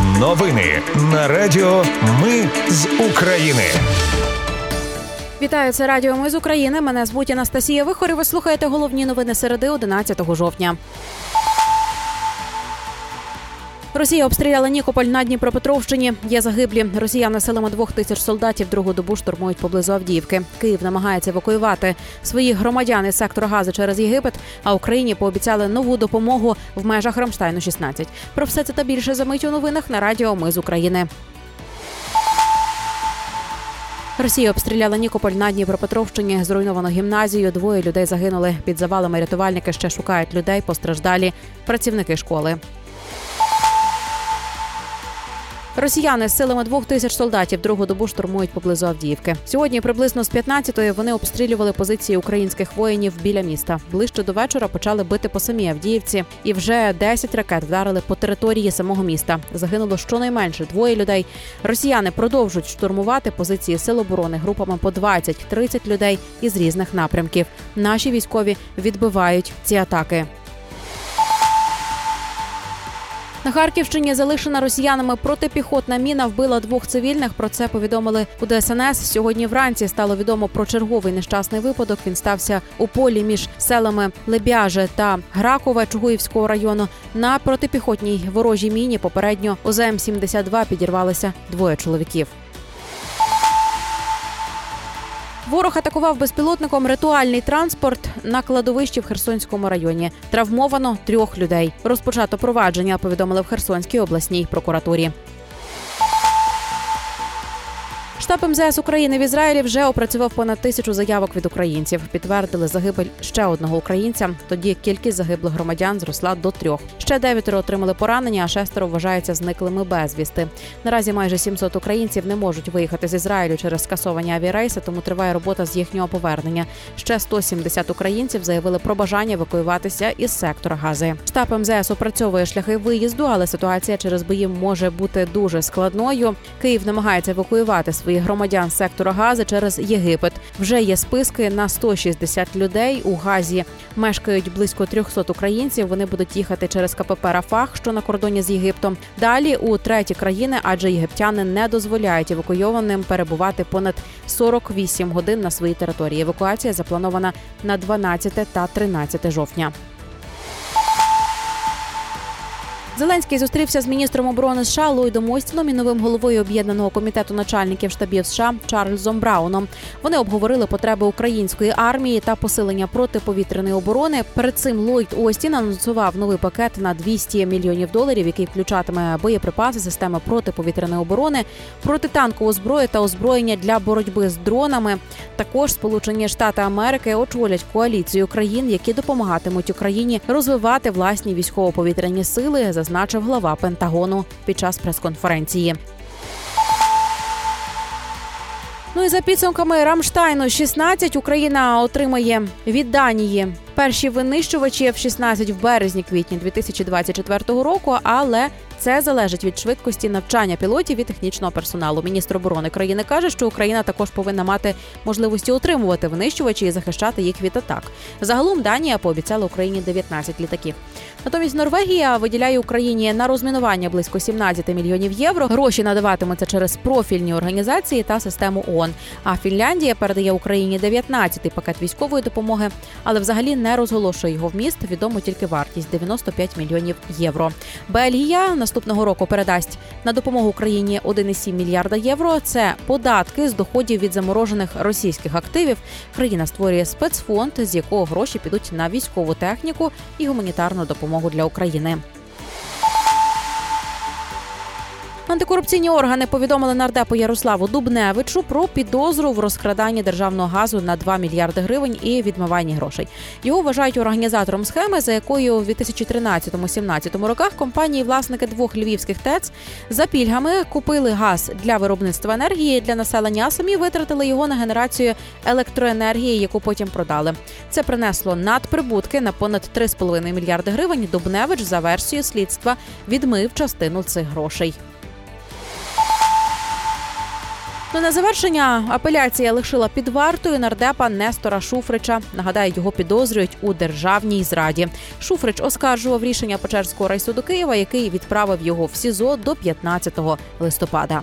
Новини на Радіо Ми з України. Вітаю, це Радіо Ми з України. Мене звуть Анастасія Вихор. і Ви слухаєте головні новини середи 11 жовтня. Росія обстріляла Нікополь на Дніпропетровщині. Є загиблі. Росіяни силами двох тисяч солдатів другу добу штурмують поблизу Авдіївки. Київ намагається евакуювати своїх громадян із сектора газу через Єгипет. А Україні пообіцяли нову допомогу в межах Рамштайну 16 Про все це та більше замить у новинах на Радіо Ми з України. Росія обстріляла Нікополь на Дніпропетровщині. Зруйновано гімназію. Двоє людей загинули. Під завалами рятувальники ще шукають людей. Постраждалі працівники школи. Росіяни з силами двох тисяч солдатів другу добу штурмують поблизу Авдіївки. Сьогодні приблизно з 15-ї вони обстрілювали позиції українських воїнів біля міста. Ближче до вечора почали бити по самій Авдіївці, і вже 10 ракет вдарили по території самого міста. Загинуло щонайменше двоє людей. Росіяни продовжують штурмувати позиції сил оборони групами по 20-30 людей із різних напрямків. Наші військові відбивають ці атаки. На Харківщині залишена росіянами протипіхотна міна вбила двох цивільних. Про це повідомили у ДСНС. Сьогодні вранці стало відомо про черговий нещасний випадок. Він стався у полі між селами Лебяже та Гракове Чугуївського району. На протипіхотній ворожій міні попередньо озм 72 підірвалися двоє чоловіків. Ворог атакував безпілотником ритуальний транспорт на кладовищі в Херсонському районі. Травмовано трьох людей. Розпочато провадження. Повідомили в Херсонській обласній прокуратурі. Штаб МЗС України в Ізраїлі вже опрацював понад тисячу заявок від українців. Підтвердили загибель ще одного українця. Тоді кількість загиблих громадян зросла до трьох. Ще дев'ятеро отримали поранення, а шестеро вважаються зниклими безвісти. Наразі майже 700 українців не можуть виїхати з Ізраїлю через скасовані авіарейси, тому триває робота з їхнього повернення. Ще 170 українців заявили про бажання евакуюватися із сектора Гази. Штаб МЗС опрацьовує шляхи виїзду, але ситуація через бої може бути дуже складною. Київ намагається евакуювати свої громадян сектора Гази через Єгипет. Вже є списки на 160 людей. У Газі мешкають близько 300 українців. Вони будуть їхати через КПП Рафах, що на кордоні з Єгиптом. Далі у треті країни, адже єгиптяни не дозволяють евакуйованим перебувати понад 48 годин на своїй території. Евакуація запланована на 12 та 13 жовтня. Зеленський зустрівся з міністром оборони США Ллойдом Остіном і новим головою об'єднаного комітету начальників штабів США Чарльзом Брауном. Вони обговорили потреби української армії та посилення протиповітряної оборони. Перед цим Ллойд Остін анонсував новий пакет на 200 мільйонів доларів, який включатиме боєприпаси, системи протиповітряної оборони, протитанкову зброю та озброєння для боротьби з дронами. Також Сполучені Штати Америки очолять коаліцію країн, які допомагатимуть Україні розвивати власні військово-повітряні сили зазначив глава Пентагону під час прес-конференції. Ну і за підсумками Рамштайну 16 Україна отримає від Данії перші винищувачі F-16 в березні-квітні 2024 року. Але це залежить від швидкості навчання пілотів і технічного персоналу. Міністр оборони країни каже, що Україна також повинна мати можливості утримувати винищувачі і захищати їх від атак. Загалом Данія пообіцяла Україні 19 літаків. Натомість Норвегія виділяє Україні на розмінування близько 17 мільйонів євро. Гроші надаватимуться через профільні організації та систему ООН. А Фінляндія передає Україні 19-й пакет військової допомоги, але взагалі не розголошує його вміст. Відомо тільки вартість 95 мільйонів євро. Бельгія наступного року передасть на допомогу Україні 1,7 мільярда євро. Це податки з доходів від заморожених російських активів. Країна створює спецфонд, з якого гроші підуть на військову техніку і гуманітарну допомогу для України. Антикорупційні органи повідомили нардепу Ярославу Дубневичу про підозру в розкраданні державного газу на 2 мільярди гривень і відмиванні грошей. Його вважають організатором схеми, за якою у 2013-2017 роках компанії власники двох львівських ТЕЦ за пільгами купили газ для виробництва енергії для населення. а Самі витратили його на генерацію електроенергії, яку потім продали. Це принесло надприбутки на понад 3,5 мільярди гривень. Дубневич за версією слідства відмив частину цих грошей. Ну на завершення апеляція лишила під вартою нардепа Нестора Шуфрича. Нагадаю, його підозрюють у державній зраді. Шуфрич оскаржував рішення Печерського райсуду Києва, який відправив його в СІЗО до 15 листопада.